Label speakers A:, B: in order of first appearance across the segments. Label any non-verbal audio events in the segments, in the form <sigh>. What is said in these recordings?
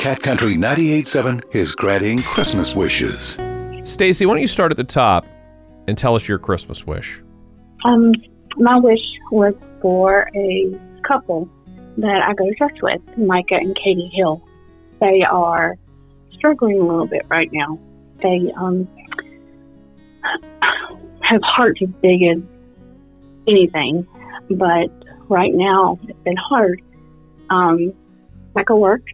A: Cat Country 98.7 is granting Christmas wishes.
B: Stacey, why don't you start at the top and tell us your Christmas wish?
C: Um, my wish was for a couple that I go to church with, Micah and Katie Hill. They are struggling a little bit right now. They um, <sighs> have hearts as big as anything, but right now it's been hard. Um, Micah works.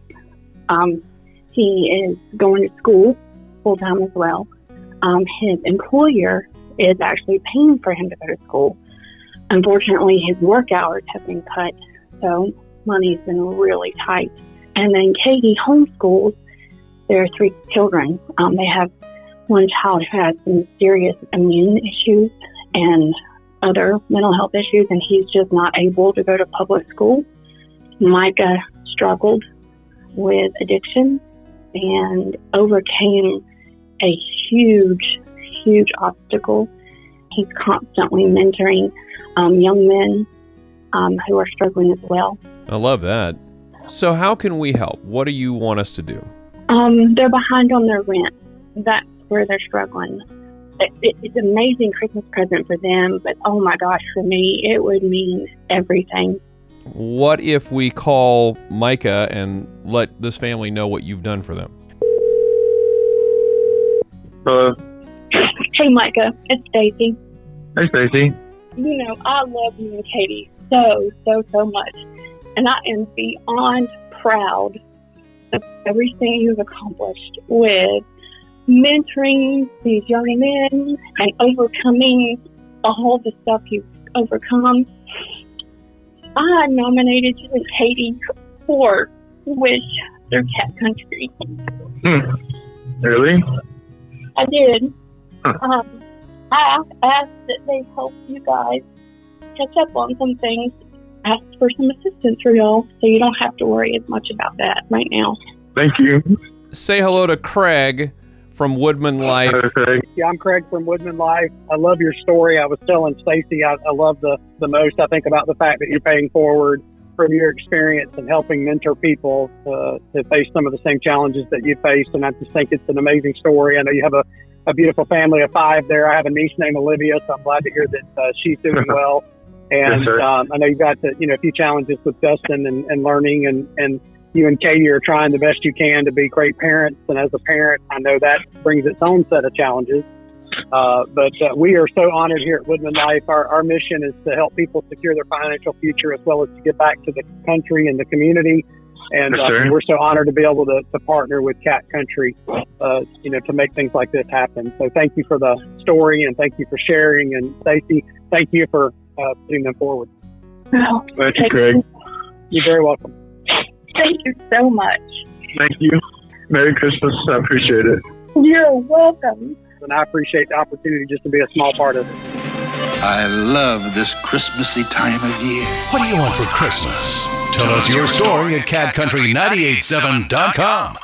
C: Um, he is going to school full time as well. Um, his employer is actually paying for him to go to school. Unfortunately, his work hours have been cut, so money's been really tight. And then Katie homeschools their three children. Um, they have one child who has some serious immune issues and other mental health issues, and he's just not able to go to public school. Micah struggled with addiction and overcame a huge, huge obstacle. He's constantly mentoring um, young men um, who are struggling as well.
B: I love that. So, how can we help? What do you want us to do?
C: Um, they're behind on their rent. That's where they're struggling. It, it, it's an amazing Christmas present for them, but oh my gosh, for me, it would mean everything.
B: What if we call Micah and let this family know what you've done for them?
D: Hello.
C: Hey, Micah, it's Stacey.
D: Hey, Stacey.
C: You know, I love you and Katie so, so, so much. And I am beyond proud of everything you've accomplished with mentoring these young men and overcoming all the stuff you've overcome. I nominated you and Katie for Wish Their Cat Country.
D: Hmm. Really?
C: I did.
D: Huh.
C: Um, I asked that they help you guys catch up on some things. Ask for some assistance for y'all so you don't have to worry as much about that right now.
D: Thank you.
B: Say hello to Craig from Woodman Life.
E: Yeah, I'm Craig from Woodman Life. I love your story. I was telling Stacey, I, I love the, the most. I think about the fact that you're paying forward from your experience and helping mentor people uh, to face some of the same challenges that you faced. And I just think it's an amazing story. I know you have a, a beautiful family of five there. I have a niece named Olivia, so I'm glad to hear that uh, she's doing <laughs> well. And
D: Yes,
E: um, I know you've got the, you know a few challenges with Dustin and, and learning, and, and you and Katie are trying the best you can to be great parents. And as a parent, I know that brings its own set of challenges. Uh, but uh, we are so honored here at Woodman Life. Our, our mission is to help people secure their financial future as well as to give back to the country and the community. And
D: Yes,
E: uh, we're so honored to be able to, to partner with Cat Country, uh, you know, to make things like this happen. So thank you for the story and thank you for sharing. And Stacey, thank you for uh, putting them forward.
C: Well,
D: Thank you, Craig.
E: You're very welcome.
C: Thank you so much.
D: Thank you. Merry Christmas. I appreciate it.
C: You're welcome.
E: And I appreciate the opportunity just to be a small part of it.
F: I love this Christmassy time of year.
A: What do you want for Christmas? Tell us your story at catcountry987.com.